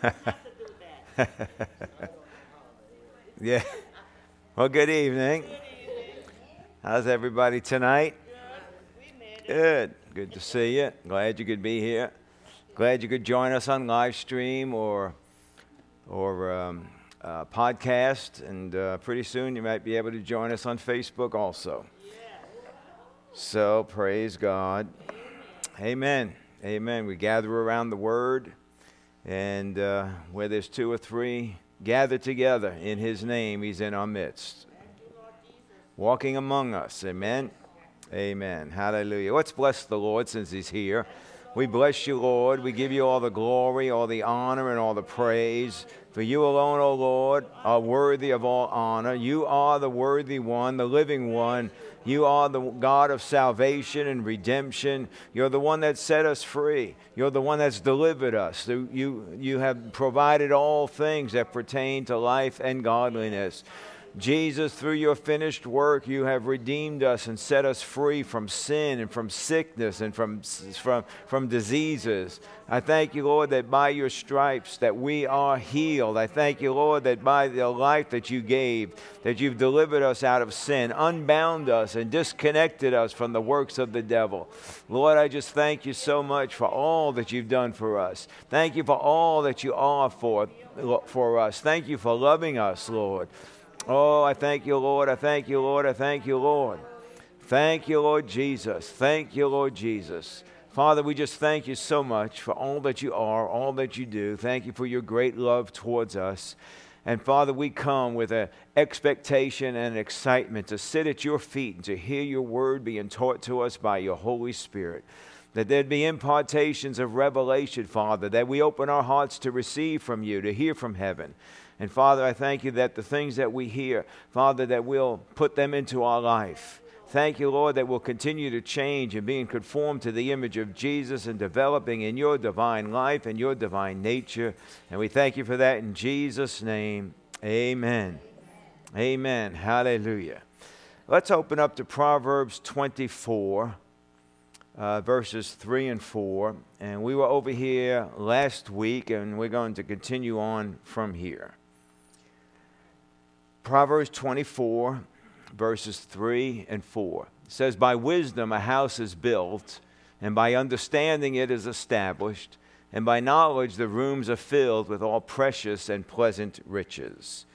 yeah. Well, good evening. How's everybody tonight? Good. Good to see you. Glad you could be here. Glad you could join us on live stream or or um, uh, podcast, and uh, pretty soon you might be able to join us on Facebook also. So praise God. Amen. Amen. We gather around the Word, and uh, where there's two or three gathered together in His name, He's in our midst, walking among us. Amen. Amen. Hallelujah. Let's bless the Lord since He's here. We bless you, Lord. We give you all the glory, all the honor, and all the praise. For you alone, O Lord, are worthy of all honor. You are the worthy one, the living one. You are the God of salvation and redemption. You're the one that set us free. You're the one that's delivered us. You, you have provided all things that pertain to life and godliness. Jesus, through your finished work, you have redeemed us and set us free from sin and from sickness and from, from, from diseases. I thank you, Lord, that by your stripes that we are healed. I thank you, Lord, that by the life that you gave, that you've delivered us out of sin, unbound us, and disconnected us from the works of the devil. Lord, I just thank you so much for all that you've done for us. Thank you for all that you are for, for us. Thank you for loving us, Lord. Oh, I thank you, Lord. I thank you, Lord. I thank you, Lord. Thank you, Lord Jesus. Thank you, Lord Jesus. Father, we just thank you so much for all that you are, all that you do. Thank you for your great love towards us. And Father, we come with an expectation and excitement to sit at your feet and to hear your word being taught to us by your Holy Spirit. That there'd be impartations of revelation, Father, that we open our hearts to receive from you, to hear from heaven. And Father, I thank you that the things that we hear, Father, that we'll put them into our life. Thank you, Lord, that we'll continue to change and being conformed to the image of Jesus and developing in your divine life and your divine nature. And we thank you for that in Jesus' name. Amen. Amen. Hallelujah. Let's open up to Proverbs 24, uh, verses 3 and 4. And we were over here last week, and we're going to continue on from here. Proverbs 24, verses 3 and 4. It says, By wisdom a house is built, and by understanding it is established, and by knowledge the rooms are filled with all precious and pleasant riches.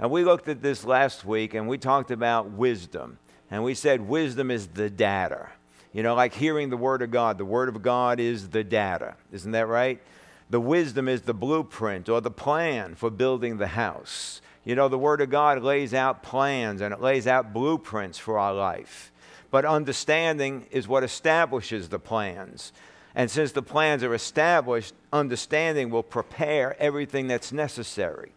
Now, we looked at this last week, and we talked about wisdom. And we said wisdom is the data. You know, like hearing the Word of God. The Word of God is the data. Isn't that right? The wisdom is the blueprint or the plan for building the house. You know, the Word of God lays out plans and it lays out blueprints for our life. But understanding is what establishes the plans. And since the plans are established, understanding will prepare everything that's necessary.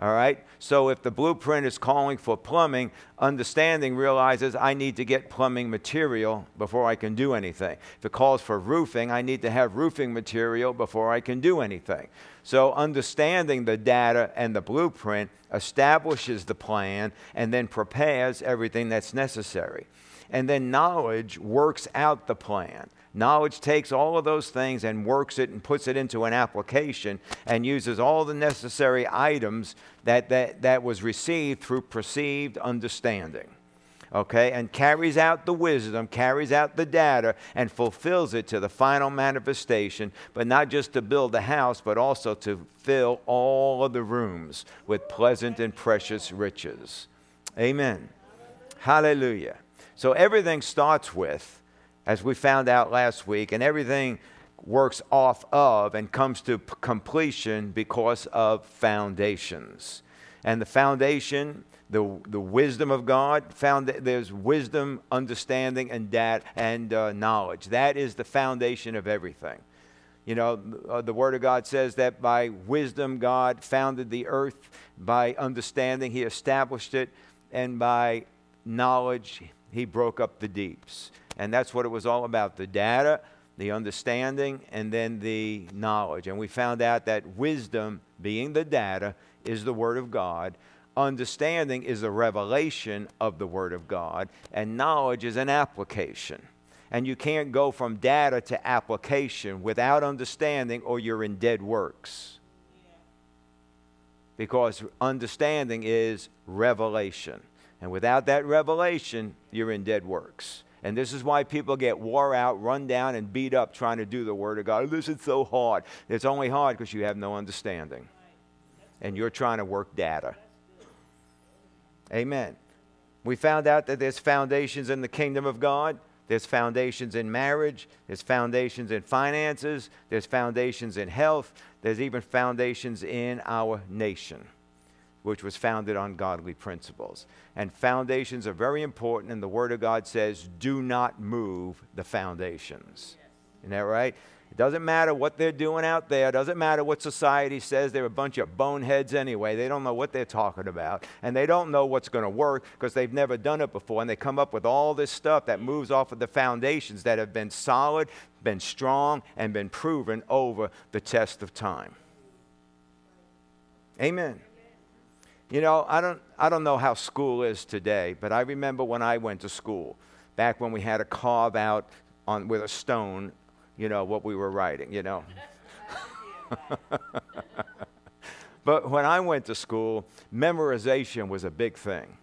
All right? So if the blueprint is calling for plumbing, understanding realizes I need to get plumbing material before I can do anything. If it calls for roofing, I need to have roofing material before I can do anything. So understanding the data and the blueprint establishes the plan and then prepares everything that's necessary. And then knowledge works out the plan. Knowledge takes all of those things and works it and puts it into an application and uses all the necessary items that, that, that was received through perceived understanding. Okay, and carries out the wisdom, carries out the data, and fulfills it to the final manifestation, but not just to build the house, but also to fill all of the rooms with pleasant and precious riches. Amen. Hallelujah. So everything starts with as we found out last week, and everything works off of and comes to p- completion because of foundations. And the foundation, the, the wisdom of God, found there's wisdom, understanding, and, dat, and uh, knowledge. That is the foundation of everything. You know, uh, the Word of God says that by wisdom, God founded the earth, by understanding, He established it, and by knowledge, He broke up the deeps. And that's what it was all about the data, the understanding, and then the knowledge. And we found out that wisdom, being the data, is the Word of God. Understanding is a revelation of the Word of God. And knowledge is an application. And you can't go from data to application without understanding, or you're in dead works. because understanding is revelation. And without that revelation, you're in dead works. And this is why people get wore out, run down, and beat up trying to do the Word of God. This is so hard. It's only hard because you have no understanding. And you're trying to work data. Amen. We found out that there's foundations in the kingdom of God. There's foundations in marriage. There's foundations in finances. There's foundations in health. There's even foundations in our nation which was founded on godly principles. And foundations are very important, and the Word of God says, do not move the foundations. Isn't that right? It doesn't matter what they're doing out there. It doesn't matter what society says. They're a bunch of boneheads anyway. They don't know what they're talking about. And they don't know what's going to work because they've never done it before. And they come up with all this stuff that moves off of the foundations that have been solid, been strong, and been proven over the test of time. Amen. You know, I don't, I don't know how school is today, but I remember when I went to school, back when we had to carve out on, with a stone, you know, what we were writing, you know. but when I went to school, memorization was a big thing.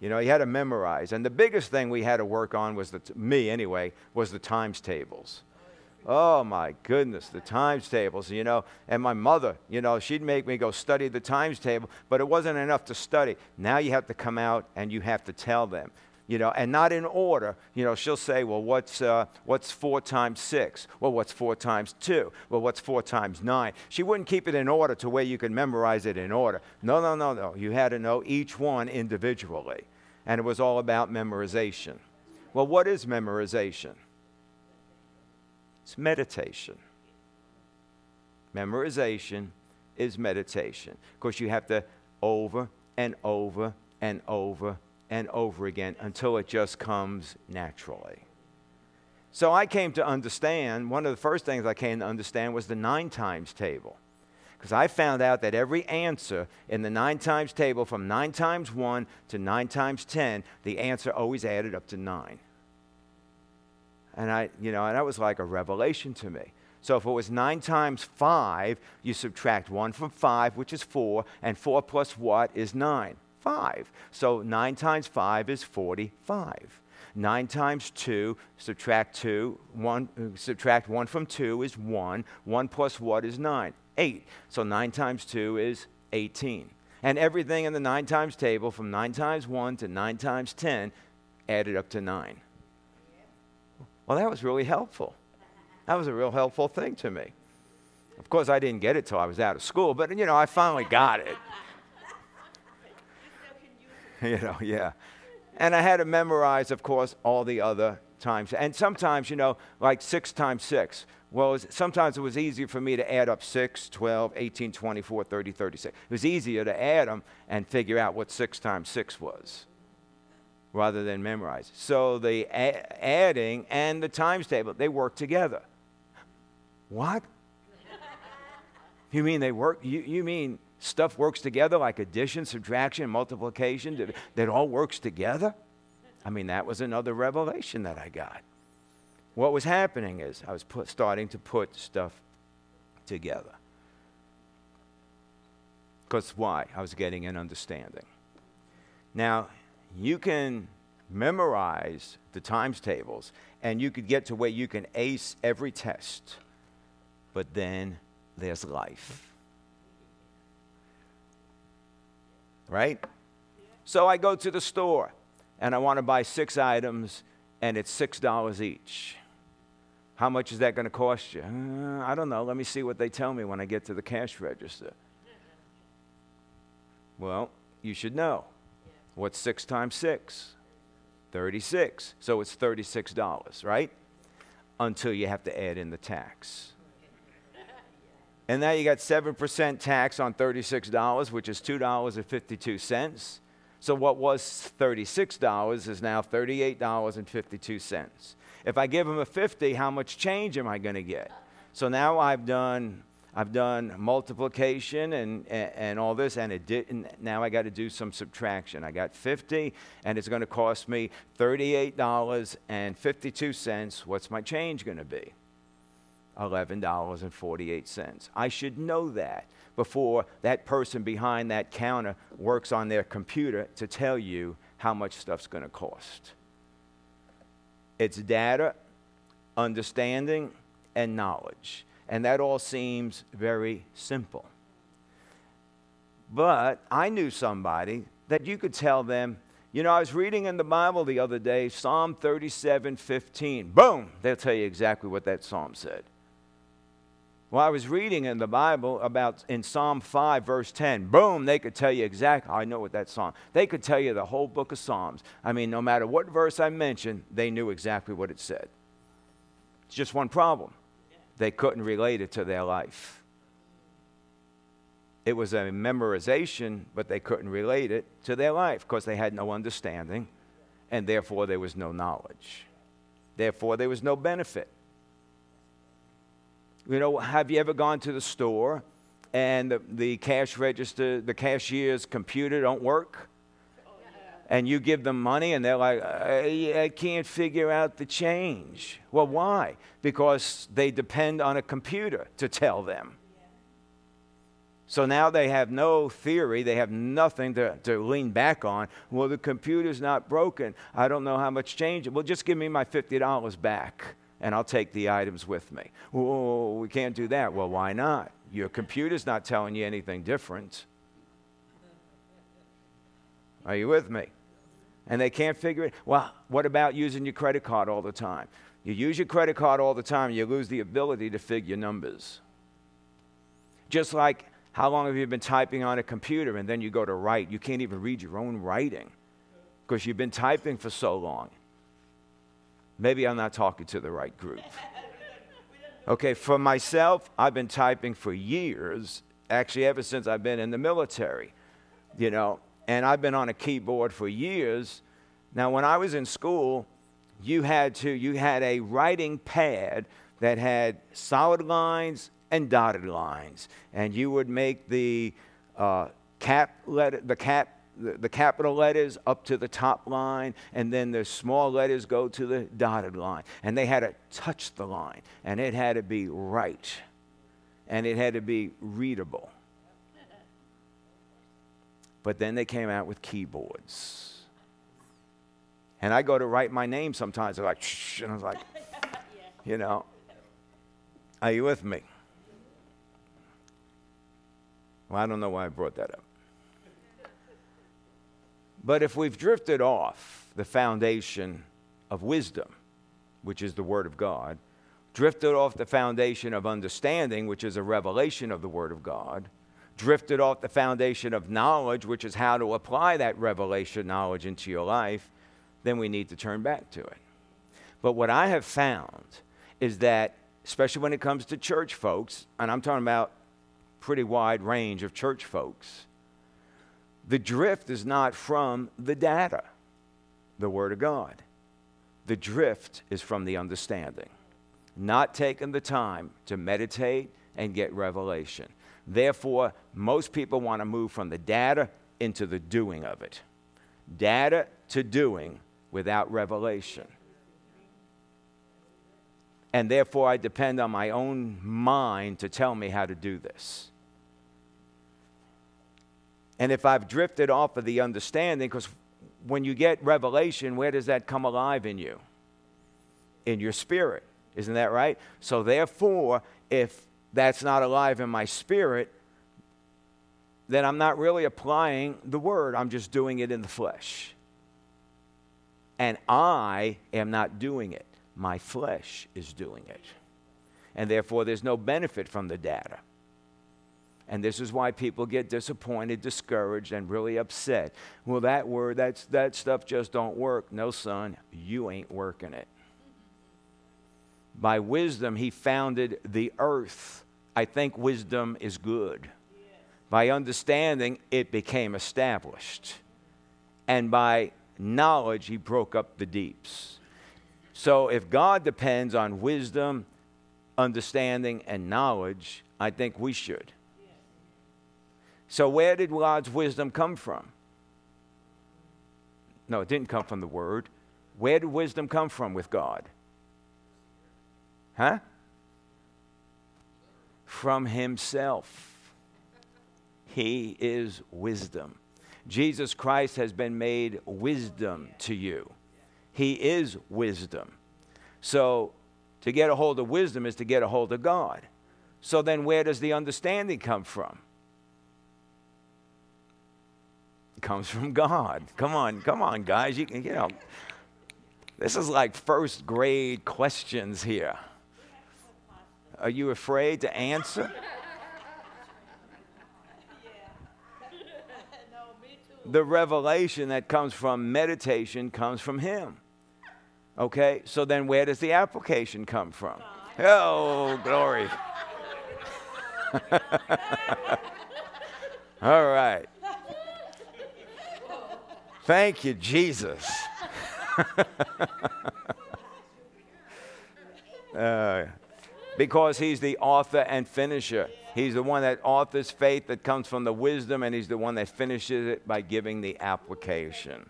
You know, you had to memorize. And the biggest thing we had to work on was, the, me anyway, was the times tables. Oh my goodness, the times tables, you know. And my mother, you know, she'd make me go study the times table, but it wasn't enough to study. Now you have to come out and you have to tell them, you know, and not in order. You know, she'll say, well, what's, uh, what's four times six? Well, what's four times two? Well, what's four times nine? She wouldn't keep it in order to where you could memorize it in order. No, no, no, no. You had to know each one individually. And it was all about memorization. Well, what is memorization? It's meditation. Memorization is meditation. Of course, you have to over and over and over and over again until it just comes naturally. So I came to understand, one of the first things I came to understand was the nine times table. Because I found out that every answer in the nine times table, from nine times one to nine times ten, the answer always added up to nine. And I, you know, and that was like a revelation to me. So if it was 9 times 5, you subtract 1 from 5, which is 4, and 4 plus what is 9? 5. So 9 times 5 is 45. 9 times 2, subtract 2, 1, uh, subtract 1 from 2 is 1. 1 plus what is 9? 8. So 9 times 2 is 18. And everything in the 9 times table from 9 times 1 to 9 times 10 added up to 9. Well, that was really helpful. That was a real helpful thing to me. Of course, I didn't get it till I was out of school, but you know, I finally got it. you know, yeah. And I had to memorize, of course, all the other times. And sometimes, you know, like 6 times 6. Well, it was, sometimes it was easier for me to add up 6, 12, 18, 24, 30, 36. It was easier to add them and figure out what 6 times 6 was rather than memorize. So the a- adding and the times table, they work together. What? you mean they work? You, you mean stuff works together like addition, subtraction, multiplication? That, all works together? I mean, that was another revelation that I got. What was happening is I was put, starting to put stuff together. Because why? I was getting an understanding. Now, you can memorize the times tables and you could get to where you can ace every test. But then there's life. Right? So I go to the store and I want to buy six items and it's $6 each. How much is that going to cost you? Uh, I don't know. Let me see what they tell me when I get to the cash register. Well, you should know. What's 6 times 6? 36. So it's $36, right? Until you have to add in the tax. And now you got 7% tax on $36, which is $2.52. So what was $36 is now $38.52. If I give them a 50, how much change am I going to get? So now I've done I've done multiplication and, and, and, all this, and it didn't. Now I got to do some subtraction. I got 50, and it's going to cost me $38.52. What's my change going to be? $11.48. I should know that before that person behind that counter works on their computer to tell you how much stuff's going to cost. It's data, understanding, and knowledge. And that all seems very simple. But I knew somebody that you could tell them, you know, I was reading in the Bible the other day, Psalm 37 15. Boom! They'll tell you exactly what that psalm said. Well, I was reading in the Bible about in Psalm 5, verse 10. Boom, they could tell you exactly. I know what that psalm. They could tell you the whole book of Psalms. I mean, no matter what verse I mentioned, they knew exactly what it said. It's just one problem. They couldn't relate it to their life. It was a memorization, but they couldn't relate it to their life because they had no understanding, and therefore there was no knowledge. Therefore, there was no benefit. You know, have you ever gone to the store and the, the cash register, the cashier's computer don't work? And you give them money and they're like, I, I, can't figure out the change. Well, why? Because they depend on a computer to tell them. So now they have no theory, they have nothing to, to lean back on. Well, the computer's not broken. I don't know how much change. Well, just give me my $50 back and I'll take the items with me. We can't do that. Well, why not? Your computer's not telling you anything different. Are you with me? And they can't figure it. Well, what about using your credit card all the time? You use your credit card all the time, you lose the ability to figure numbers. Just like how long have you been typing on a computer and then you go to write? You can't even read your own writing because you've been typing for so long. Maybe I'm not talking to the right group. Okay, for myself, I've been typing for years, actually, ever since I've been in the military, you know, and I've been on a keyboard for years. Now, when I was in school, you had to, you had a writing pad that had solid lines and dotted lines, and you would make the uh, cap letter, the cap the, capital letters up to the top line, and then the small letters go to the dotted line. And they had to touch the line, and it had to be right, and it had to be readable. But then they came out with keyboards. And I go to write my name sometimes, they're like, Shh, and I was like, you know, are you with me? Well, I don't know why I brought that up. But if we've drifted off the foundation of wisdom, which is the Word of God, drifted off the foundation of understanding, which is a revelation of the Word of God, drifted off the foundation of knowledge, which is how to apply that revelation knowledge into your life, then we need to turn back to it. But what I have found is that, especially when it comes to church folks, and I'm talking about pretty wide range of church folks, the drift is not from the data, the Word of God. The drift is from the understanding, not taking the time to meditate and get revelation. Therefore, most people want to move from the data into the doing of it. Data to doing without revelation. And therefore, I depend on my own mind to tell me how to do this. And if I've drifted off of the understanding, because when you get revelation, where does that come alive in you? In your spirit. Isn't that right? So, therefore, if that's not alive in my spirit, then I'm not really applying the word. I'm just doing it in the flesh. And I am not doing it, my flesh is doing it. And therefore, there's no benefit from the data. And this is why people get disappointed, discouraged, and really upset. Well, that word, that's, that stuff just don't work. No, son, you ain't working it. By wisdom, he founded the earth. I think wisdom is good. By understanding, it became established. And by knowledge, he broke up the deeps. So if God depends on wisdom, understanding, and knowledge, I think we should. So, where did God's wisdom come from? No, it didn't come from the Word. Where did wisdom come from with God? Huh? From himself. He is wisdom. Jesus Christ has been made wisdom to you. He is wisdom. So, to get a hold of wisdom is to get a hold of God. So, then where does the understanding come from? It comes from God. Come on, come on, guys. You can, you know, this is like first grade questions here. Are you afraid to answer? the revelation that comes from meditation comes from Him. Okay, so then where does the application come from? Oh, glory. All right. Thank you, Jesus. uh, because he's the author and finisher. He's the one that authors faith that comes from the wisdom, and he's the one that finishes it by giving the application.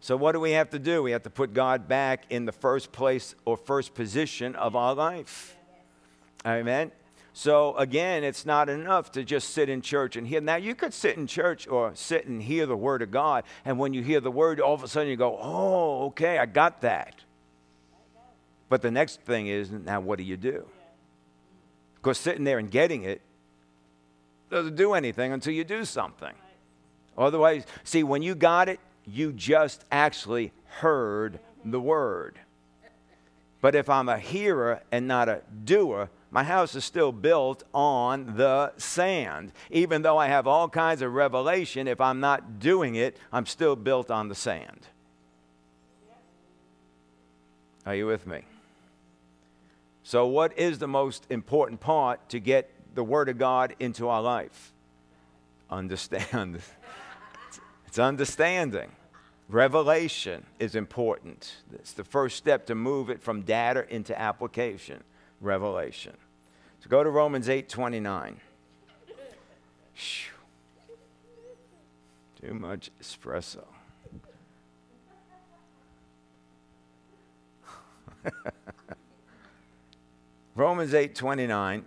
So, what do we have to do? We have to put God back in the first place or first position of our life. Amen. So, again, it's not enough to just sit in church and hear. Now, you could sit in church or sit and hear the Word of God, and when you hear the Word, all of a sudden you go, Oh, okay, I got that. But the next thing is, now what do you do? Because sitting there and getting it doesn't do anything until you do something. Otherwise, see, when you got it, you just actually heard the word. But if I'm a hearer and not a doer, my house is still built on the sand. Even though I have all kinds of revelation, if I'm not doing it, I'm still built on the sand. Are you with me? So, what is the most important part to get the Word of God into our life? Understand. it's understanding. Revelation is important. It's the first step to move it from data into application. Revelation. So go to Romans 8 29. Too much espresso. Romans 8:29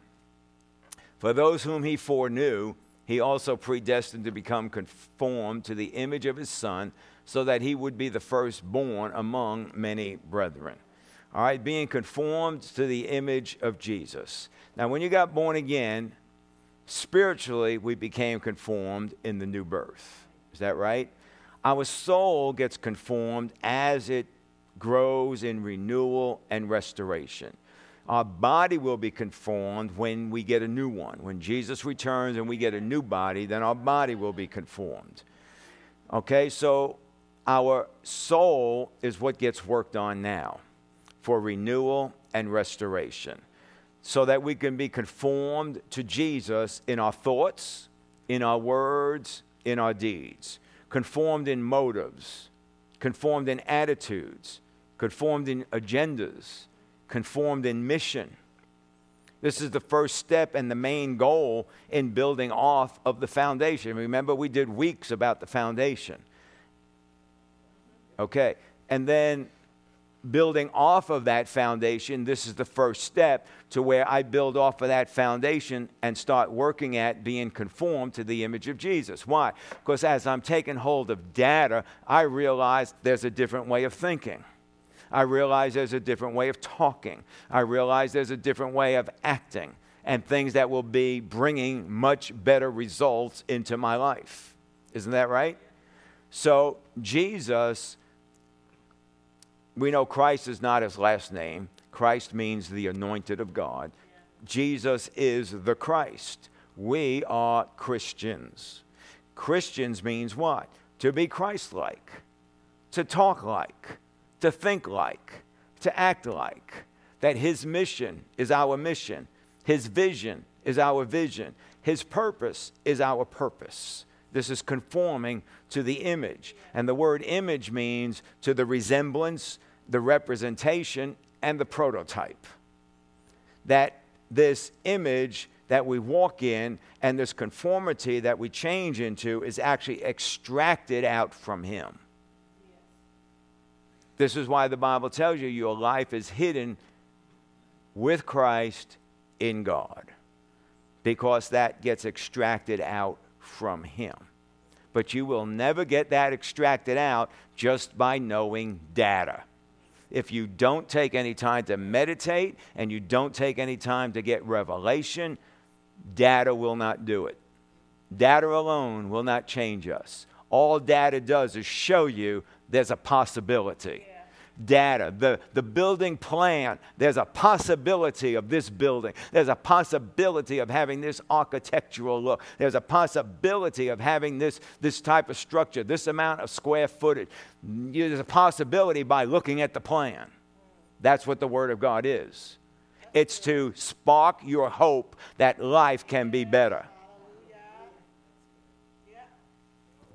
For those whom he foreknew he also predestined to become conformed to the image of his son so that he would be the firstborn among many brethren. All right, being conformed to the image of Jesus. Now, when you got born again, spiritually, we became conformed in the new birth. Is that right? Our soul gets conformed as it grows in renewal and restoration. Our body will be conformed when we get a new one. When Jesus returns and we get a new body, then our body will be conformed. Okay, so our soul is what gets worked on now for renewal and restoration so that we can be conformed to Jesus in our thoughts, in our words, in our deeds, conformed in motives, conformed in attitudes, conformed in agendas conformed in mission. This is the first step and the main goal in building off of the foundation. Remember, we did weeks about the foundation. Okay, and then building off of that foundation, this is the first step to where I build off of that foundation and start working at being conformed to the image of Jesus. Why? Because as I'm taking hold of data, I realize there's a different way of thinking. I realize there's a different way of talking. I realize there's a different way of acting and things that will be bringing much better results into my life. Isn't that right? So, Jesus, we know Christ is not his last name. Christ means the anointed of God. Jesus is the Christ. We are Christians. Christians means what? To be Christ like, to talk like, to think like, to act like, that His mission is our mission, His vision is our vision, His purpose is our purpose. This is conforming to the image. And the word image means to the resemblance, the representation, and the prototype. That this image that we walk in and this conformity that we change into is actually extracted out from Him. This is why the Bible tells you your life is hidden with Christ in God because that gets extracted out from Him. But you will never get that extracted out just by knowing data. If you don't take any time to meditate and you don't take any time to get revelation, data will not do it. Data alone will not change us. All data does is show you there's a possibility data, the, the building plan. There's a possibility of this building. There's a possibility of having this architectural look. There's a possibility of having this, this type of structure, this amount of square footage. There's a possibility by looking at the plan. That's what the Word of God is. It's to spark your hope that life can be better.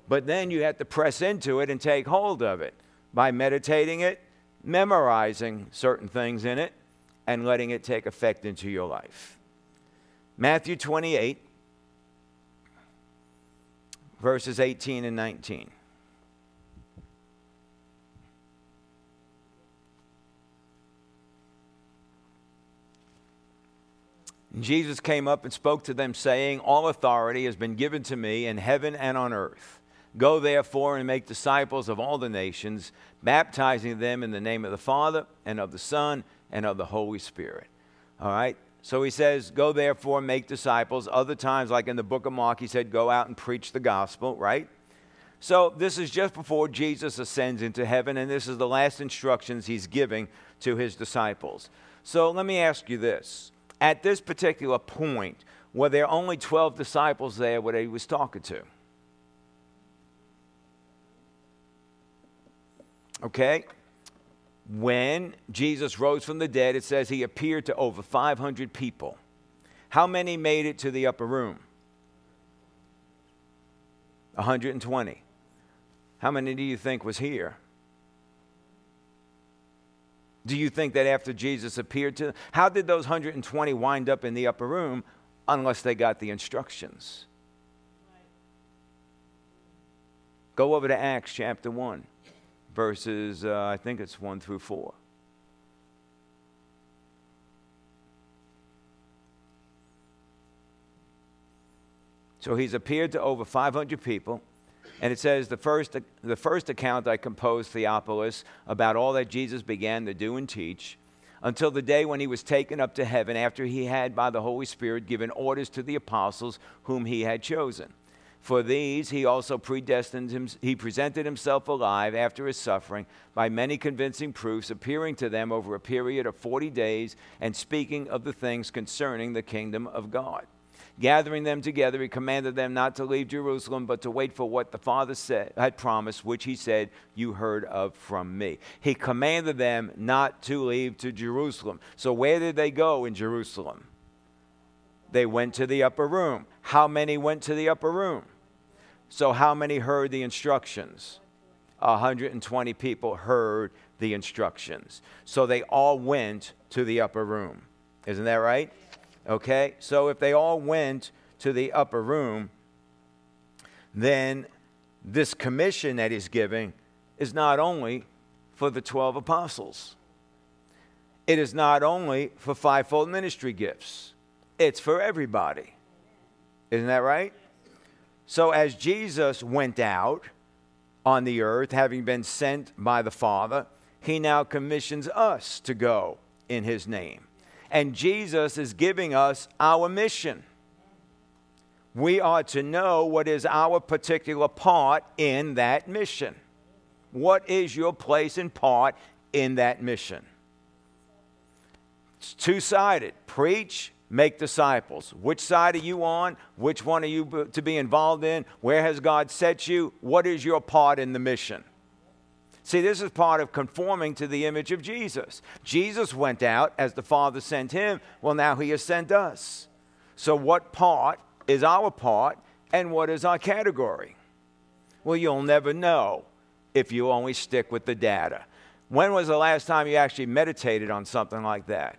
But then you have to press into it and take hold of it by meditating it, memorizing certain things in it and letting it take effect into your life. Matthew 28, verses 18 and 19. Jesus came up and spoke to them, saying, All authority has been given to me in heaven and on earth. Go therefore and make disciples of all the nations, baptizing them in the name of the Father and of the Son and of the Holy Spirit. All right? So he says, Go therefore and make disciples. Other times, like in the book of Mark, he said, Go out and preach the gospel, right? So this is just before Jesus ascends into heaven, and this is the last instructions he's giving to his disciples. So let me ask you this. At this particular point, were there only 12 disciples there where he was talking to? Okay? When Jesus rose from the dead, it says he appeared to over 500 people. How many made it to the upper room? 120. How many do you think was here? Do you think that after Jesus appeared to them, how did those 120 wind up in the upper room unless they got the instructions? Go over to Acts chapter 1 verses, uh, I think it's 1 through 4. So he's appeared to over 500 people. And it says, the first, the first account I composed, Theophilus, about all that Jesus began to do and teach, until the day when he was taken up to heaven after he had, by the Holy Spirit, given orders to the apostles whom he had chosen. For these he also predestined him, he presented himself alive after his suffering by many convincing proofs, appearing to them over a period of 40 days and speaking of the things concerning the kingdom of God. Gathering them together, he commanded them not to leave Jerusalem, but to wait for what the Father said, had promised, which he said, You heard of from me. He commanded them not to leave to Jerusalem. So, where did they go in Jerusalem? They went to the upper room. How many went to the upper room? So, how many heard the instructions? 120 people heard the instructions. So, they all went to the upper room. Isn't that right? Okay, so if they all went to the upper room, then this commission that he's giving is not only for the 12 apostles, it is not only for fivefold ministry gifts, it's for everybody. Isn't that right? So, as Jesus went out on the earth, having been sent by the Father, he now commissions us to go in his name. And Jesus is giving us our mission. We are to know what is our particular part in that mission. What is your place and part in that mission? It's two sided preach make disciples. Which side are you on? Which one are you to be involved in? Where has God set you? What is your part in the mission? See, this is part of conforming to the image of Jesus. Jesus went out as the Father sent him. Well, now he has sent us. So, what part is our part and what is our category? Well, you'll never know if you only stick with the data. When was the last time you actually meditated on something like that?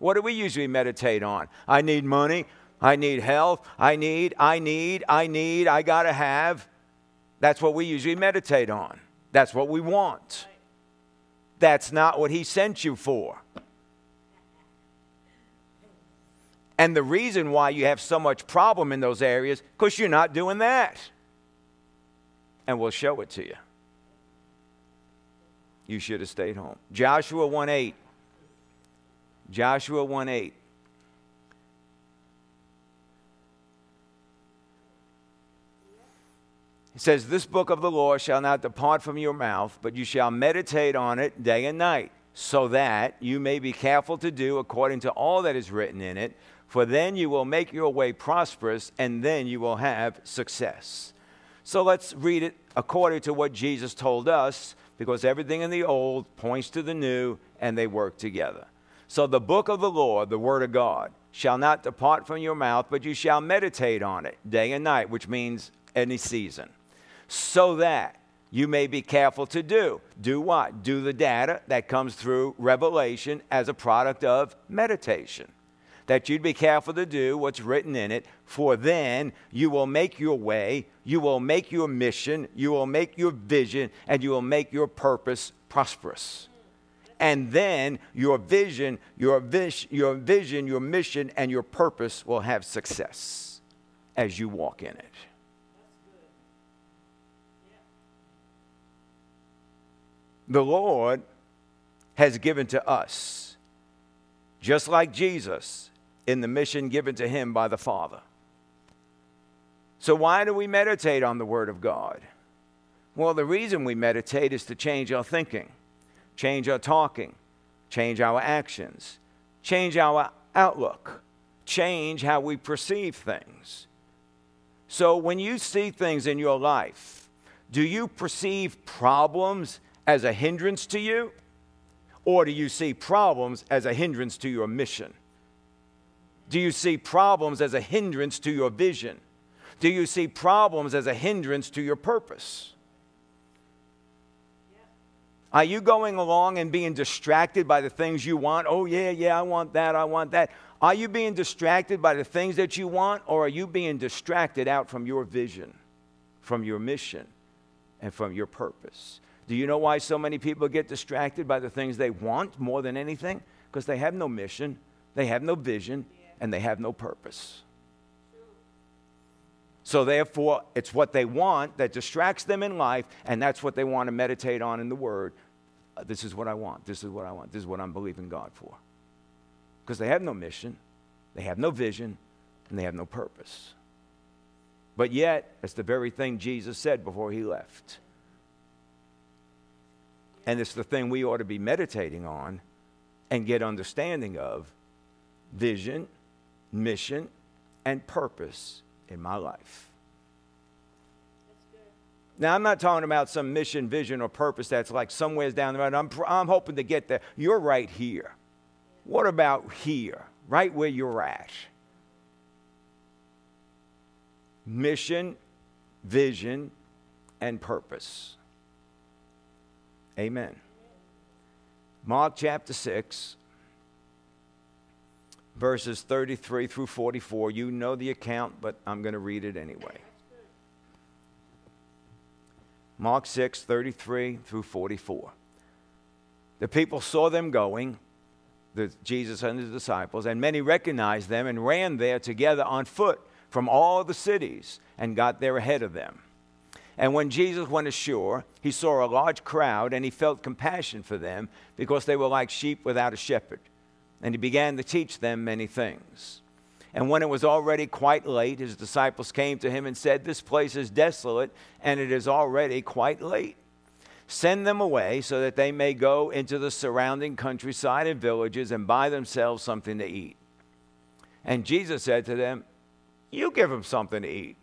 What do we usually meditate on? I need money. I need health. I need, I need, I need, I got to have. That's what we usually meditate on. That's what we want. That's not what He sent you for. And the reason why you have so much problem in those areas, because you're not doing that. And we'll show it to you. You should have stayed home. Joshua 1 8. Joshua 1 8. It says, This book of the law shall not depart from your mouth, but you shall meditate on it day and night, so that you may be careful to do according to all that is written in it. For then you will make your way prosperous, and then you will have success. So let's read it according to what Jesus told us, because everything in the old points to the new, and they work together. So the book of the Lord, the word of God, shall not depart from your mouth, but you shall meditate on it day and night, which means any season so that you may be careful to do. Do what? Do the data that comes through revelation as a product of meditation. That you'd be careful to do what's written in it, for then you will make your way, you will make your mission, you will make your vision, and you will make your purpose prosperous. And then your vision, your, vis- your vision, your mission, and your purpose will have success as you walk in it. the Lord has given to us, just like Jesus in the mission given to him by the Father. So, why do we meditate on the Word of God? Well, the reason we meditate is to change our thinking, change our talking, change our actions, change our outlook, change how we perceive things. So, when you see things in your life, do you perceive problems as a hindrance to you? Or do you see problems as a hindrance to your mission? Do you see problems as a hindrance to your vision? Do you see problems as a hindrance to your purpose? Are you going along and being distracted by the things you want? Oh, yeah, yeah, I want that, I want that. Are you being distracted by the things that you want, or are you being distracted out from your vision, from your mission, and from your purpose? Do you know why so many people get distracted by the things they want more than anything? Because they have no mission, they have no vision, and they have no purpose. So, therefore, it's what they want that distracts them in life, and that's what they want to meditate on in the Word. Uh, this is what I want. This is what I want. This is what I'm believing God for. Because they have no mission, they have no vision, and they have no purpose. But yet, it's the very thing Jesus said before he left. And it's the thing we ought to be meditating on and get understanding of vision, mission, and purpose in my life. Now, I'm not talking about some mission, vision, or purpose that's like somewhere down the road. I'm, I'm hoping to get there. You're right here. What about here, right where you're at? Mission, vision, and purpose. Amen. Mark chapter 6, verses 33 through 44. You know the account, but I'm going to read it anyway. Mark 6, 33 through 44. The people saw them going, the, Jesus and his disciples, and many recognized them and ran there together on foot from all the cities and got there ahead of them. And when Jesus went ashore, he saw a large crowd and he felt compassion for them because they were like sheep without a shepherd. And he began to teach them many things. And when it was already quite late, his disciples came to him and said, This place is desolate and it is already quite late. Send them away so that they may go into the surrounding countryside and villages and buy themselves something to eat. And Jesus said to them, You give them something to eat.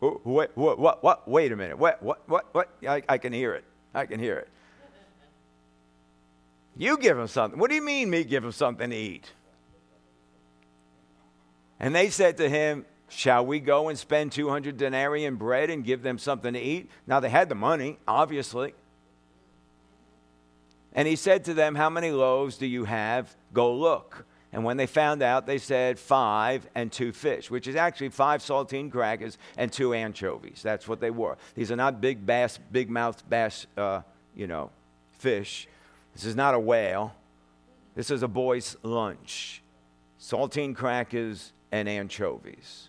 Wait, what, what, what, wait a minute. What, what, what, what? I, I can hear it. I can hear it. You give them something. What do you mean, me give them something to eat? And they said to him, Shall we go and spend 200 denarii in bread and give them something to eat? Now they had the money, obviously. And he said to them, How many loaves do you have? Go look. And when they found out, they said five and two fish, which is actually five saltine crackers and two anchovies. That's what they were. These are not big bass, big mouth bass, uh, you know, fish. This is not a whale. This is a boy's lunch saltine crackers and anchovies.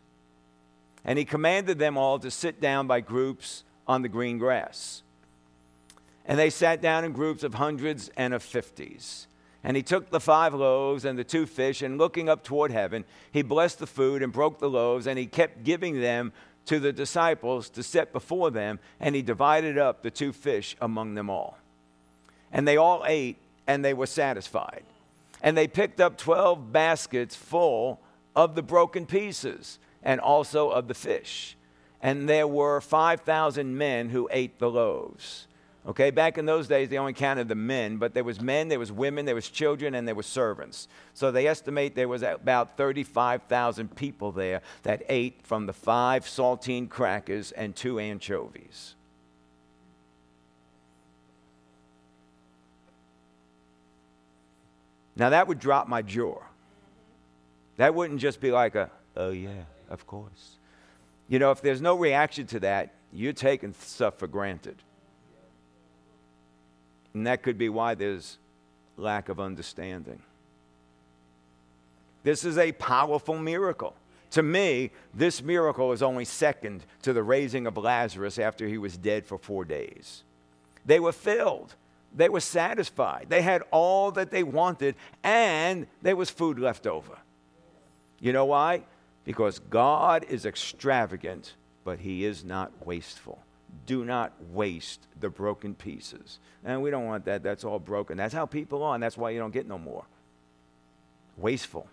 And he commanded them all to sit down by groups on the green grass. And they sat down in groups of hundreds and of fifties. And he took the five loaves and the two fish, and looking up toward heaven, he blessed the food and broke the loaves, and he kept giving them to the disciples to set before them, and he divided up the two fish among them all. And they all ate, and they were satisfied. And they picked up 12 baskets full of the broken pieces, and also of the fish. And there were 5,000 men who ate the loaves. Okay, back in those days, they only counted the men, but there was men, there was women, there was children, and there were servants. So they estimate there was about 35,000 people there that ate from the five saltine crackers and two anchovies. Now that would drop my jaw. That wouldn't just be like a, oh yeah, of course. You know, if there's no reaction to that, you're taking stuff for granted. And that could be why there's lack of understanding. This is a powerful miracle. To me, this miracle is only second to the raising of Lazarus after he was dead for four days. They were filled, they were satisfied, they had all that they wanted, and there was food left over. You know why? Because God is extravagant, but he is not wasteful do not waste the broken pieces. And we don't want that. That's all broken. That's how people are, and that's why you don't get no more. Wasteful.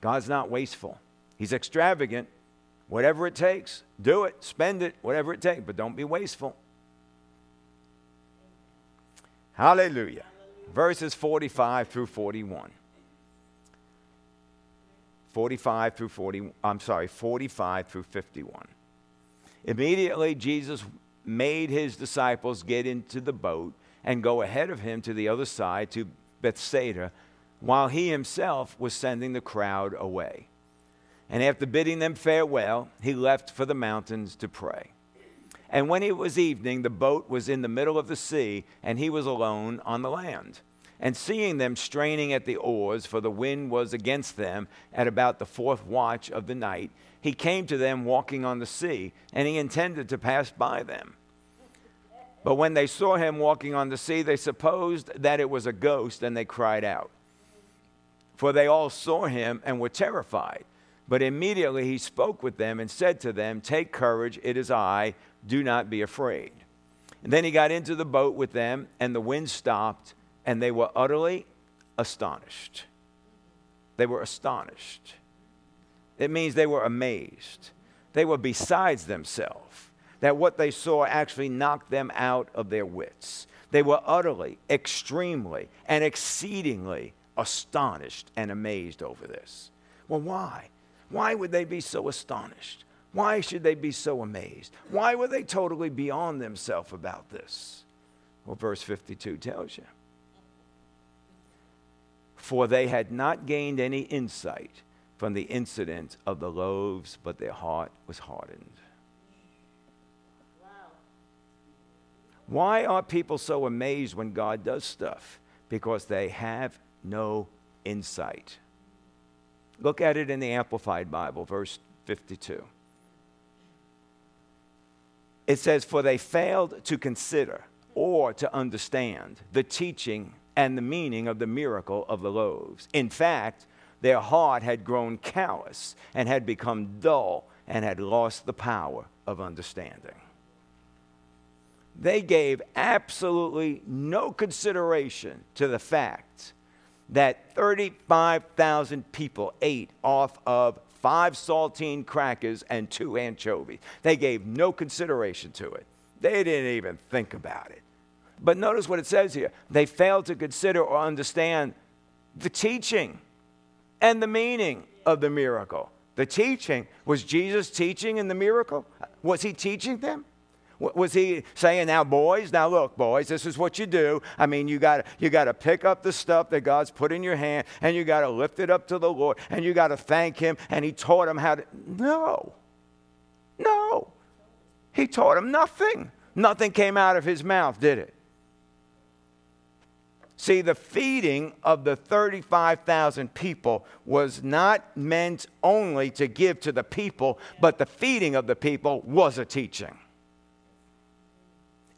God's not wasteful. He's extravagant. Whatever it takes, do it, spend it, whatever it takes, but don't be wasteful. Hallelujah. Verses 45 through 41. 45 through 40, I'm sorry, 45 through 51. Immediately, Jesus made his disciples get into the boat and go ahead of him to the other side to Bethsaida, while he himself was sending the crowd away. And after bidding them farewell, he left for the mountains to pray. And when it was evening, the boat was in the middle of the sea, and he was alone on the land. And seeing them straining at the oars, for the wind was against them at about the fourth watch of the night, he came to them walking on the sea, and he intended to pass by them. But when they saw him walking on the sea, they supposed that it was a ghost, and they cried out. For they all saw him and were terrified. But immediately he spoke with them and said to them, Take courage, it is I, do not be afraid. And then he got into the boat with them, and the wind stopped, and they were utterly astonished. They were astonished. It means they were amazed. They were besides themselves, that what they saw actually knocked them out of their wits. They were utterly, extremely, and exceedingly astonished and amazed over this. Well, why? Why would they be so astonished? Why should they be so amazed? Why were they totally beyond themselves about this? Well, verse 52 tells you. For they had not gained any insight from the incident of the loaves, but their heart was hardened. Wow. Why are people so amazed when God does stuff? Because they have no insight. Look at it in the Amplified Bible, verse 52. It says, For they failed to consider or to understand the teaching and the meaning of the miracle of the loaves. In fact, their heart had grown callous and had become dull and had lost the power of understanding. They gave absolutely no consideration to the fact that 35,000 people ate off of five saltine crackers and two anchovies. They gave no consideration to it. They didn't even think about it. But notice what it says here they failed to consider or understand the teaching and the meaning of the miracle. The teaching was Jesus teaching in the miracle? Was he teaching them? Was he saying, now, boys, now look, boys, this is what you do? I mean, you got you got to pick up the stuff that God's put in your hand and you got to lift it up to the Lord and you got to thank Him. And He taught them how to. No. No. He taught them nothing. Nothing came out of His mouth, did it? See, the feeding of the 35,000 people was not meant only to give to the people, but the feeding of the people was a teaching.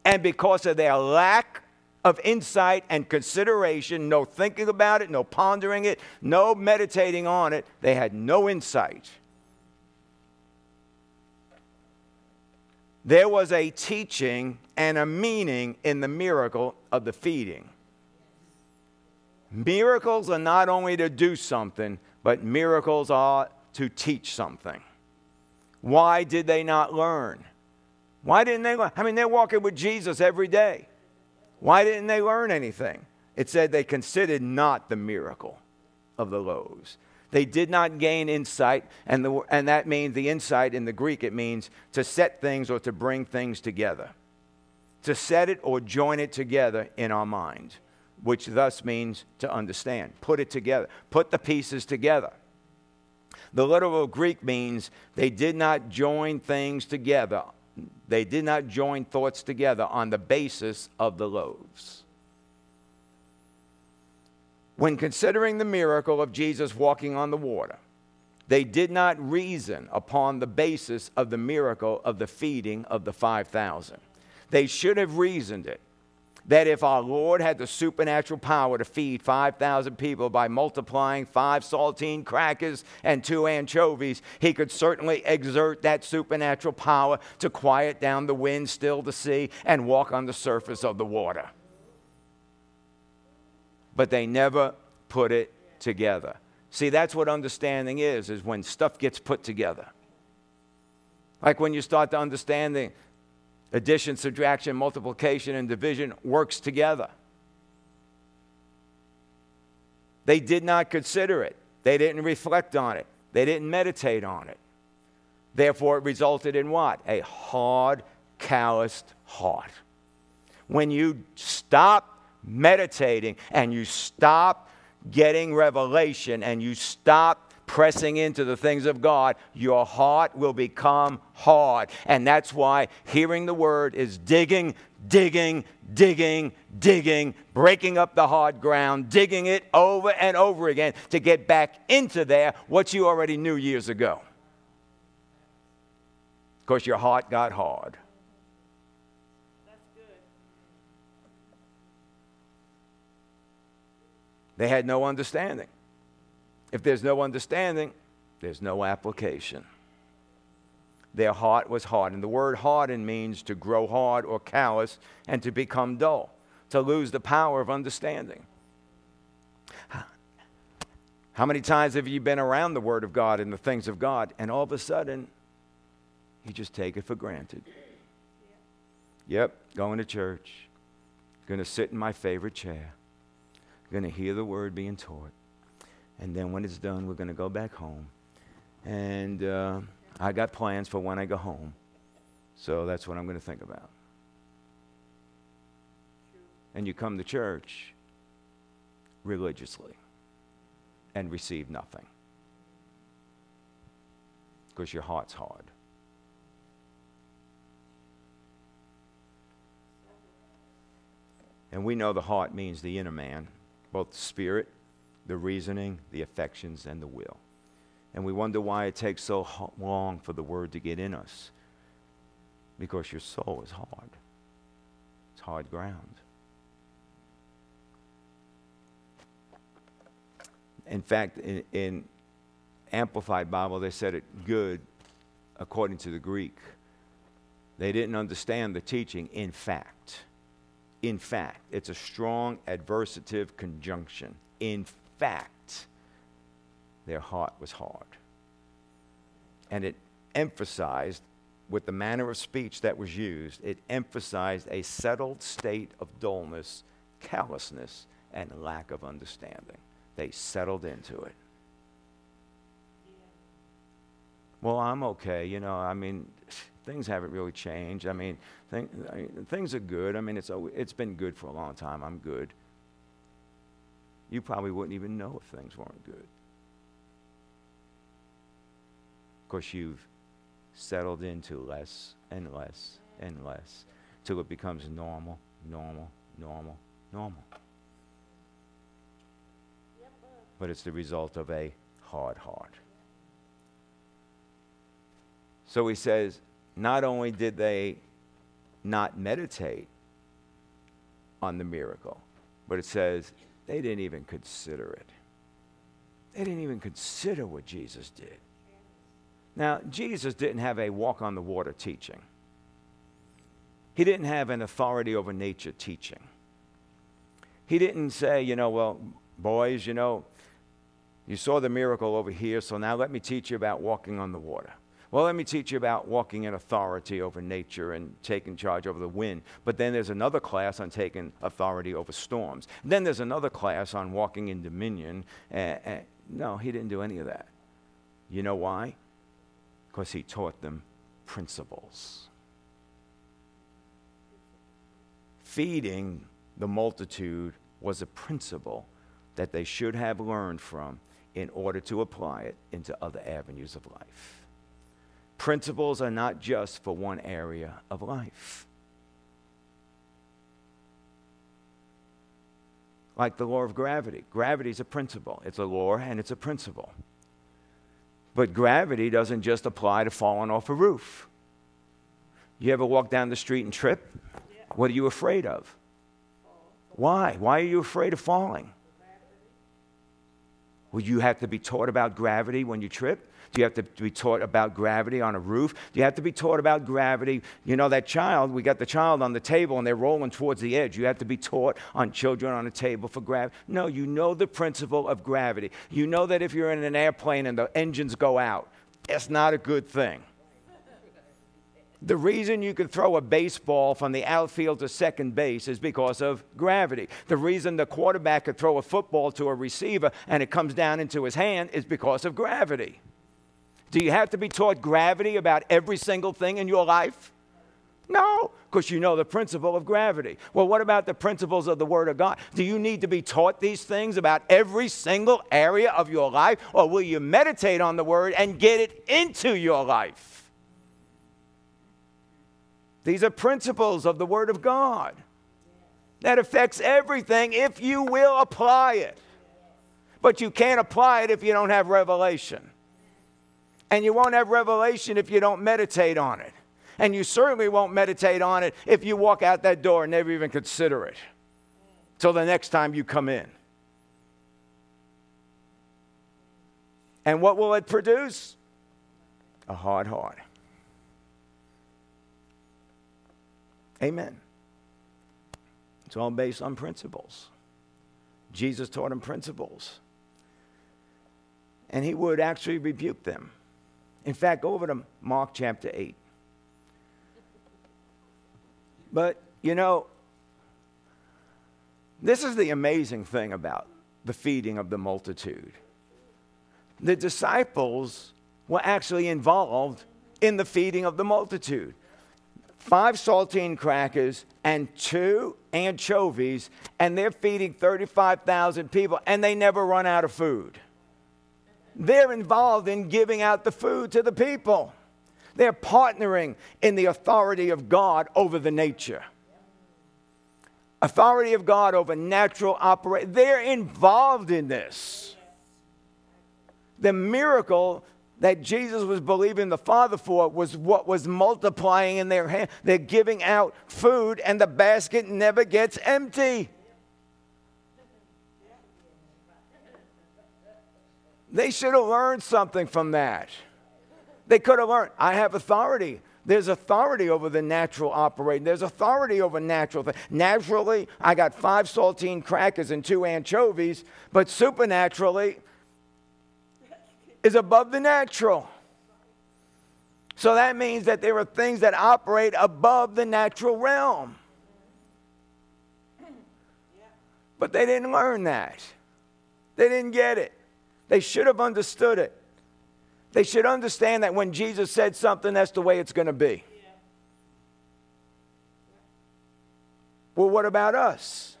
And because of their lack of insight and consideration, no thinking about it, no pondering it, no meditating on it, they had no insight. There was a teaching and a meaning in the miracle of the feeding. Miracles are not only to do something, but miracles are to teach something. Why did they not learn? Why didn't they learn? I mean, they're walking with Jesus every day. Why didn't they learn anything? It said they considered not the miracle of the loaves. They did not gain insight, and, the, and that means the insight in the Greek, it means to set things or to bring things together. To set it or join it together in our mind, which thus means to understand. Put it together, put the pieces together. The literal Greek means they did not join things together they did not join thoughts together on the basis of the loaves. When considering the miracle of Jesus walking on the water, they did not reason upon the basis of the miracle of the feeding of the 5,000. They should have reasoned it that if our Lord had the supernatural power to feed 5,000 people by multiplying five saltine crackers and two anchovies, he could certainly exert that supernatural power to quiet down the wind, still the sea, and walk on the surface of the water. But they never put it together. See, that's what understanding is, is when stuff gets put together. Like when you start to understand understanding Addition, subtraction, multiplication, and division works together. They did not consider it. They didn't reflect on it. They didn't meditate on it. Therefore, it resulted in what? A hard, calloused heart. When you stop meditating and you stop getting revelation and you stop pressing into the things of God, your heart will become hard. And that's why hearing the word is digging, digging, digging, digging, breaking up the hard ground, digging it over and over again to get back into there what you already knew years ago. Of course, your heart got hard. They had no understanding. If there's no understanding, there's no application. Their heart was hardened. The word hardened means to grow hard or callous and to become dull, to lose the power of understanding. How many times have you been around the Word of God and the things of God, and all of a sudden, you just take it for granted? Yep, going to church, going to sit in my favorite chair, going to hear the Word being taught. And then when it's done, we're going to go back home. And uh, I got plans for when I go home. So that's what I'm going to think about. And you come to church religiously and receive nothing because your heart's hard. And we know the heart means the inner man, both the spirit the reasoning, the affections, and the will. And we wonder why it takes so long for the word to get in us. Because your soul is hard, it's hard ground. In fact, in, in Amplified Bible, they said it good according to the Greek. They didn't understand the teaching, in fact. In fact, it's a strong adversative conjunction. In fact, their heart was hard. And it emphasized, with the manner of speech that was used, it emphasized a settled state of dullness, callousness, and lack of understanding. They settled into it. Well, I'm okay. You know, I mean, things haven't really changed. I mean, things are good. I mean, it's, it's been good for a long time. I'm good you probably wouldn't even know if things weren't good. Of course, you've settled into less and less and less till it becomes normal, normal, normal, normal. but it's the result of a hard heart. So he says, not only did they not meditate on the miracle, but it says they didn't even consider it. They didn't even consider what Jesus did. Now, Jesus didn't have a walk on the water teaching. He didn't have an authority over nature teaching. He didn't say, you know, well, boys, you know, you saw the miracle over here, so now let me teach you about walking on the water. Well, let me teach you about walking in authority over nature and taking charge over the wind. But then there's another class on taking authority over storms. Then there's another class on walking in dominion. Uh, uh, no, he didn't do any of that. You know why? Because he taught them principles. Feeding the multitude was a principle that they should have learned from in order to apply it into other avenues of life. Principles are not just for one area of life. Like the law of gravity. Gravity is a principle, it's a law and it's a principle. But gravity doesn't just apply to falling off a roof. You ever walk down the street and trip? Yeah. What are you afraid of? Why? Why are you afraid of falling? Will you have to be taught about gravity when you trip? Do you have to be taught about gravity on a roof? Do you have to be taught about gravity? You know, that child, we got the child on the table and they're rolling towards the edge. You have to be taught on children on a table for gravity. No, you know the principle of gravity. You know that if you're in an airplane and the engines go out, it's not a good thing. The reason you can throw a baseball from the outfield to second base is because of gravity. The reason the quarterback could throw a football to a receiver and it comes down into his hand is because of gravity. Do you have to be taught gravity about every single thing in your life? No, because you know the principle of gravity. Well, what about the principles of the Word of God? Do you need to be taught these things about every single area of your life, or will you meditate on the Word and get it into your life? These are principles of the Word of God that affects everything if you will apply it. But you can't apply it if you don't have revelation. And you won't have revelation if you don't meditate on it. And you certainly won't meditate on it if you walk out that door and never even consider it till the next time you come in. And what will it produce? A hard heart. Amen. It's all based on principles. Jesus taught him principles. And he would actually rebuke them. In fact, go over to Mark chapter 8. But, you know, this is the amazing thing about the feeding of the multitude. The disciples were actually involved in the feeding of the multitude. Five saltine crackers and two anchovies, and they're feeding 35,000 people, and they never run out of food. They're involved in giving out the food to the people. They're partnering in the authority of God over the nature. Authority of God over natural operation. They're involved in this. The miracle that Jesus was believing the Father for was what was multiplying in their hand. They're giving out food, and the basket never gets empty. They should have learned something from that. They could have learned, I have authority. There's authority over the natural operating. There's authority over natural things. Naturally, I got five saltine crackers and two anchovies, but supernaturally is above the natural. So that means that there are things that operate above the natural realm. But they didn't learn that. They didn't get it. They should have understood it. They should understand that when Jesus said something, that's the way it's going to be. Well, what about us?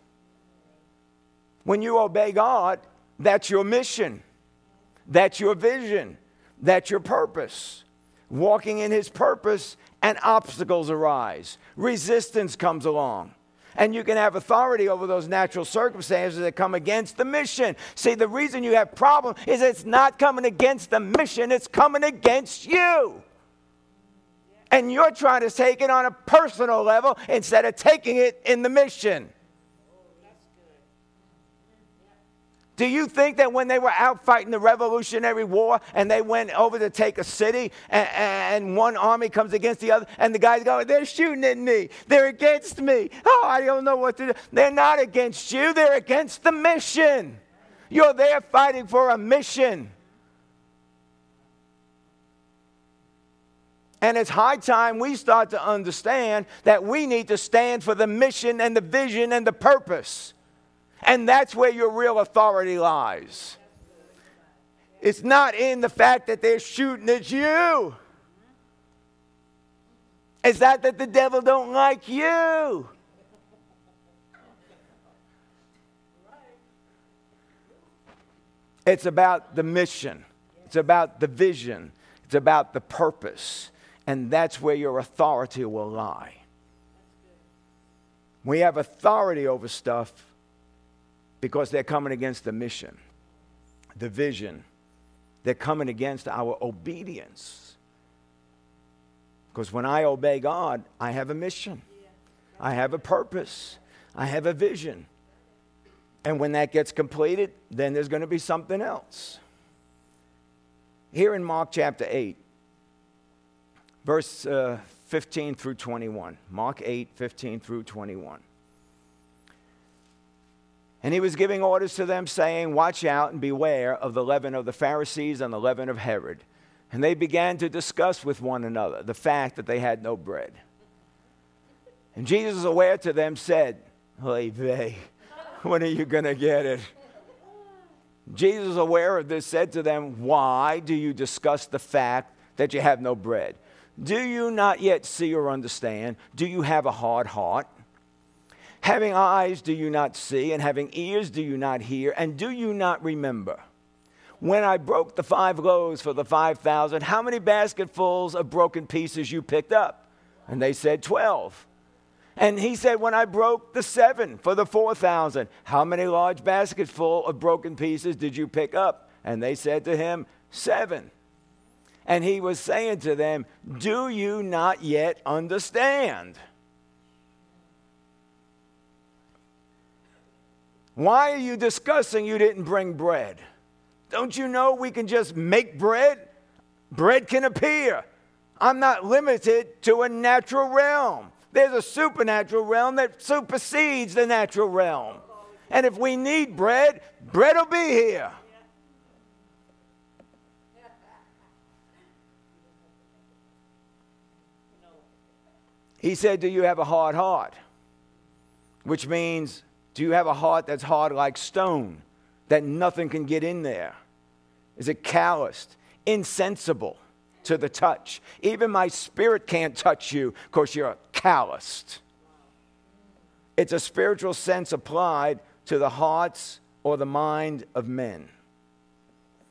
When you obey God, that's your mission, that's your vision, that's your purpose. Walking in His purpose, and obstacles arise, resistance comes along. And you can have authority over those natural circumstances that come against the mission. See, the reason you have problem is it's not coming against the mission, it's coming against you. And you're trying to take it on a personal level instead of taking it in the mission. Do you think that when they were out fighting the Revolutionary War and they went over to take a city and, and, one army comes against the other and the guys go, they're shooting at me, they're against me, oh, I don't know what to do. They're not against you, they're against the mission. You're there fighting for a mission. And it's high time we start to understand that we need to stand for the mission and the vision and the purpose. And that's where your real authority lies. It's not in the fact that they're shooting at you. It's that that the devil don't like you. It's about the mission. It's about the vision. It's about the purpose. And that's where your authority will lie. We have authority over stuff because they're coming against the mission, the vision. They're coming against our obedience. Because when I obey God, I have a mission, I have a purpose, I have a vision. And when that gets completed, then there's going to be something else. Here in Mark chapter 8, verse uh, 15 through 21. Mark 8, 15 through 21. And he was giving orders to them, saying, Watch out and beware of the leaven of the Pharisees and the leaven of Herod. And they began to discuss with one another the fact that they had no bread. And Jesus, aware to them, said, Hey, they, when are you going to get it? Jesus, aware of this, said to them, Why do you discuss the fact that you have no bread? Do you not yet see or understand? Do you have a hard heart? Having eyes, do you not see? And having ears, do you not hear? And do you not remember? When I broke the five loaves for the 5,000, how many basketfuls of broken pieces you picked up? And they said, 12. And he said, When I broke the seven for the 4,000, how many large basketful of broken pieces did you pick up? And they said to him, Seven. And he was saying to them, Do you not yet understand? Why are you discussing you didn't bring bread? Don't you know we can just make bread? Bread can appear. I'm not limited to a natural realm. There's a supernatural realm that supersedes the natural realm. And if we need bread, bread will be here. He said, Do you have a hard heart? Which means do you have a heart that's hard like stone, that nothing can get in there? Is it calloused, insensible to the touch? Even my spirit can't touch you because you're calloused. It's a spiritual sense applied to the hearts or the mind of men.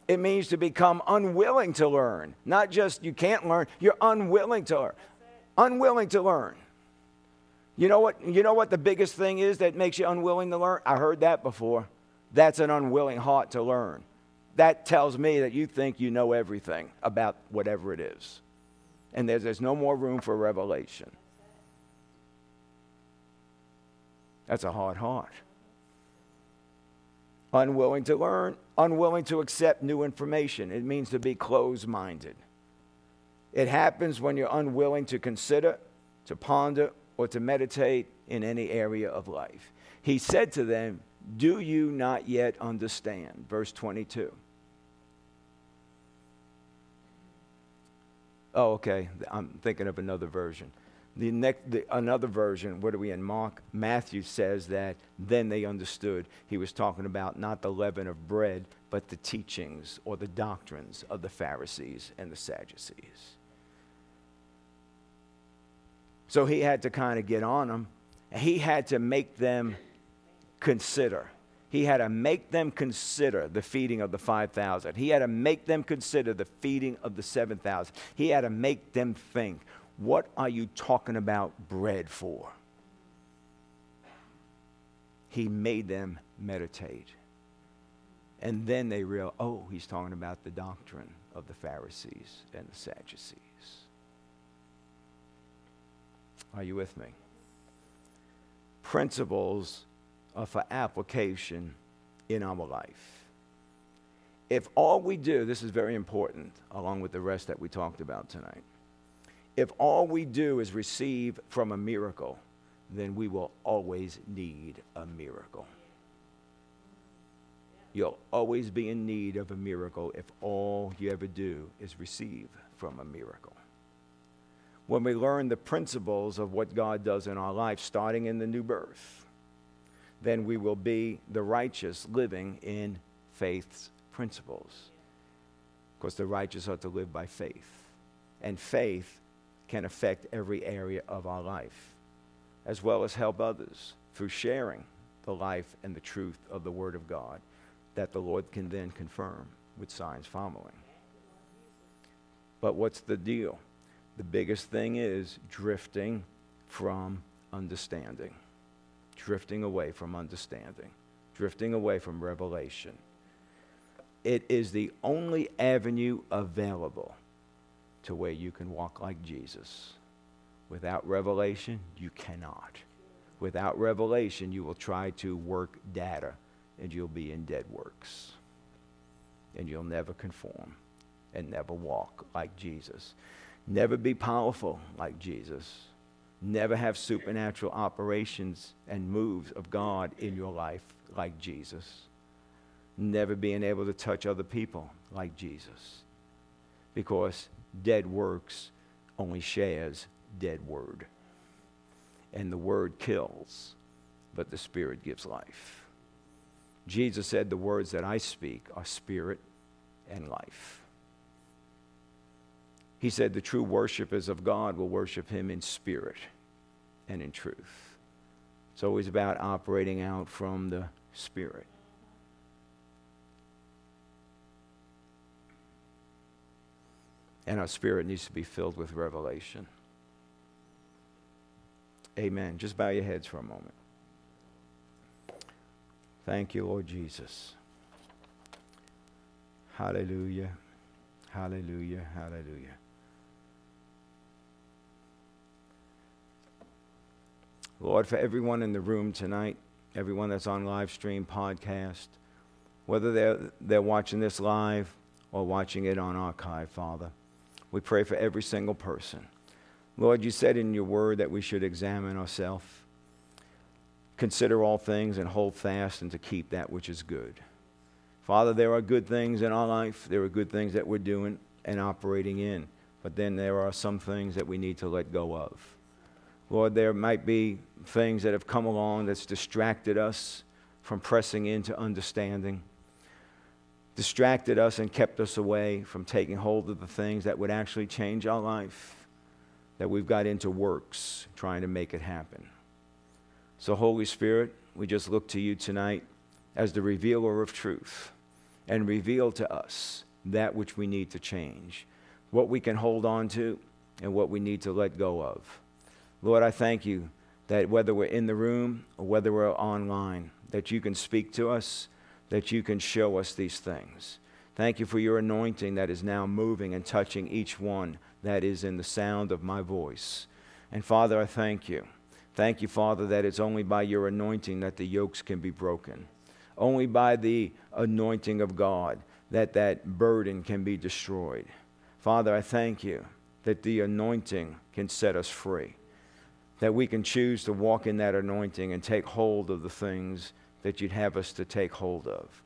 It means to become unwilling to learn. Not just you can't learn, you're unwilling to learn. Unwilling to learn. You know what? You know what the biggest thing is that makes you unwilling to learn? I heard that before. That's an unwilling heart to learn. That tells me that you think you know everything about whatever it is. And there's, there's no more room for revelation. That's a hard heart. Unwilling to learn, unwilling to accept new information. It means to be closed minded. It happens when you're unwilling to consider, to ponder, or to meditate in any area of life. He said to them, Do you not yet understand? Verse 22. Oh, okay. I'm thinking of another version. The next, the, another version, what are we in? Mark, Matthew says that then they understood. He was talking about not the leaven of bread, but the teachings or the doctrines of the Pharisees and the Sadducees. So he had to kind of get on them. He had to make them consider. He had to make them consider the feeding of the 5,000. He had to make them consider the feeding of the 7,000. He had to make them think, what are you talking about bread for? he made them meditate. And then they realized, oh, he's talking about the doctrine of the Pharisees and the Sadducees. Are you with me? Principles are for application in our life. If all we do, this is very important, along with the rest that we talked about tonight. If all we do is receive from a miracle, then we will always need a miracle. You'll always be in need of a miracle if all you ever do is receive from a miracle. When we learn the principles of what God does in our life, starting in the new birth, then we will be the righteous living in faith's principles. Because the righteous are to live by faith. And faith can affect every area of our life, as well as help others through sharing the life and the truth of the Word of God that the Lord can then confirm with signs following. But what's the deal? The biggest thing is drifting from understanding, drifting away from understanding, drifting away from revelation. It is the only avenue available to where you can walk like Jesus. Without revelation, you cannot. Without revelation, you will try to work data and you'll be in dead works. And you'll never conform and never walk like Jesus. Never be powerful like Jesus. Never have supernatural operations and moves of God in your life like Jesus. Never being able to touch other people like Jesus. Because dead works only shares dead word. And the word kills, but the spirit gives life. Jesus said, The words that I speak are spirit and life. He said, The true worshipers of God will worship him in spirit and in truth. It's always about operating out from the spirit. And our spirit needs to be filled with revelation. Amen. Just bow your heads for a moment. Thank you, Lord Jesus. Hallelujah. Hallelujah. Hallelujah. Lord, for everyone in the room tonight, everyone that's on live stream, podcast, whether they're, they're watching this live or watching it on archive, Father, we pray for every single person. Lord, you said in your word that we should examine ourselves consider all things and hold fast and to keep that which is good. Father, there are good things in our life. There are good things that we're doing and operating in. But then there are some things that we need to let go of. Lord, there might be things that have come along that's distracted us from pressing into understanding, distracted us and kept us away from taking hold of the things that would actually change our life, that we've got into works trying to make it happen. So, Holy Spirit, we just look to you tonight as the revealer of truth and reveal to us that which we need to change, what we can hold on to, and what we need to let go of. Lord, I thank you that whether we're in the room or whether we're online, that you can speak to us, that you can show us these things. Thank you for your anointing that is now moving and touching each one that is in the sound of my voice. And Father, I thank you Thank you, Father, that it's only by your anointing that the yokes can be broken. Only by the anointing of God that that burden can be destroyed. Father, I thank you that the anointing can set us free. That we can choose to walk in that anointing and take hold of the things that you'd have us to take hold of.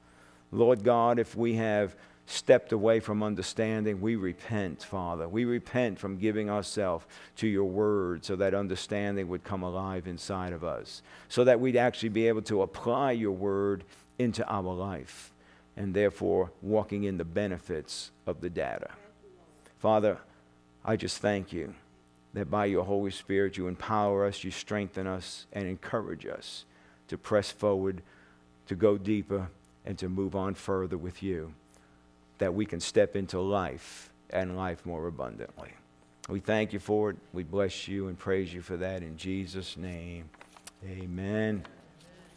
Lord God, if we have stepped away from understanding, we repent, Father. We repent from giving ourselves to your word so that understanding would come alive inside of us, so that we'd actually be able to apply your word into our life and therefore walking in the benefits of the data. Father, I just thank you that by your Holy Spirit you empower us, you strengthen us, and encourage us to press forward, to go deeper, and to move on further with you that we can step into life and life more abundantly. We thank you for it. We bless you and praise you for that in Jesus' name. Amen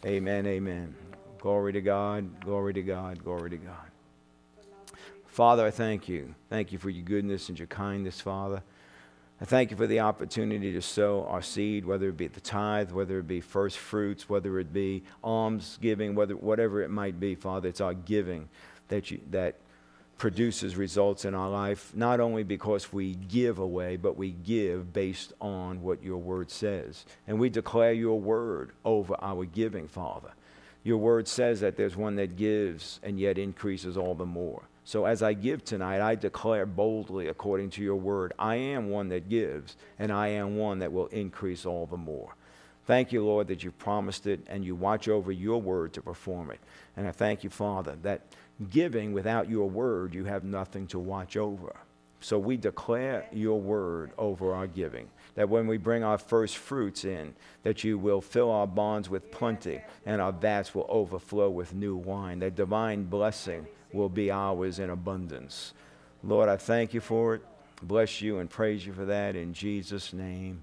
Amen. Amen. Glory to God. Glory to God. Glory to God. Father, I thank you. Thank you for your goodness and your kindness, Father. I thank you for the opportunity to sow our seed, whether it be the tithe, whether it be first fruits, whether it be alms giving, whether, whatever it might be, Father. It's our giving that, you, that produces results in our life, not only because we give away, but we give based on what your word says. And we declare your word over our giving, Father. Your word says that there's one that gives and yet increases all the more. So as I give tonight, I declare boldly, according to your word, I am one that gives, and I am one that will increase all the more. Thank you, Lord, that you promised it and you watch over your word to perform it. And I thank you, Father, that giving without your word, you have nothing to watch over. So we declare your word over our giving. That when we bring our first fruits in, that you will fill our barns with plenty and our vats will overflow with new wine. That divine blessing will be ours in abundance. Lord, I thank you for it. Bless you and praise you for that in Jesus' name.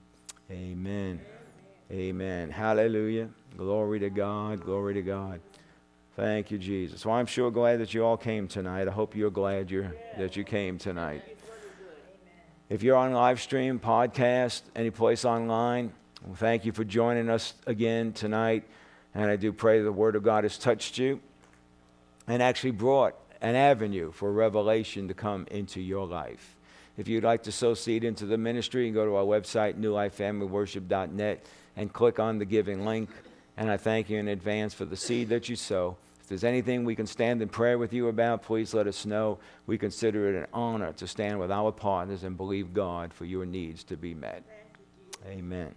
Amen. Amen. Hallelujah. Glory to God. Glory to God. Thank you, Jesus. Well, I'm sure glad that you all came tonight. I hope you're glad you're, that you came tonight. If you're on live stream, podcast, any place online, well, thank you for joining us again tonight. And I do pray the Word of God has touched you and actually brought an avenue for revelation to come into your life. If you'd like to sow seed into the ministry, you go to our website, newlifefamilyworship.net, and click on the giving link. And I thank you in advance for the seed that you sow. If there's anything we can stand in prayer with you about, please let us know. We consider it an honor to stand with our partners and believe God for your needs to be met. Amen.